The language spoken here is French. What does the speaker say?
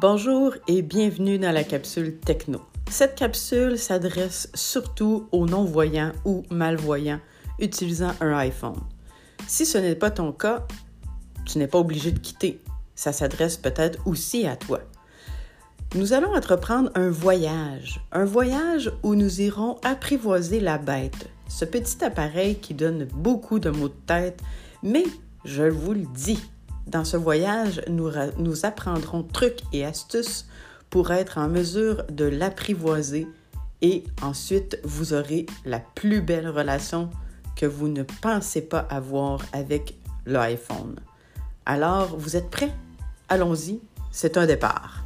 Bonjour et bienvenue dans la capsule Techno. Cette capsule s'adresse surtout aux non-voyants ou malvoyants utilisant un iPhone. Si ce n'est pas ton cas, tu n'es pas obligé de quitter. Ça s'adresse peut-être aussi à toi. Nous allons entreprendre un voyage, un voyage où nous irons apprivoiser la bête, ce petit appareil qui donne beaucoup de maux de tête, mais je vous le dis, dans ce voyage, nous, apprendrons trucs et astuces pour être en mesure de l'apprivoiser et ensuite vous aurez la plus belle relation que vous ne pensez pas avoir avec l'iPhone. Alors, vous êtes prêts? Allons-y, c'est un départ.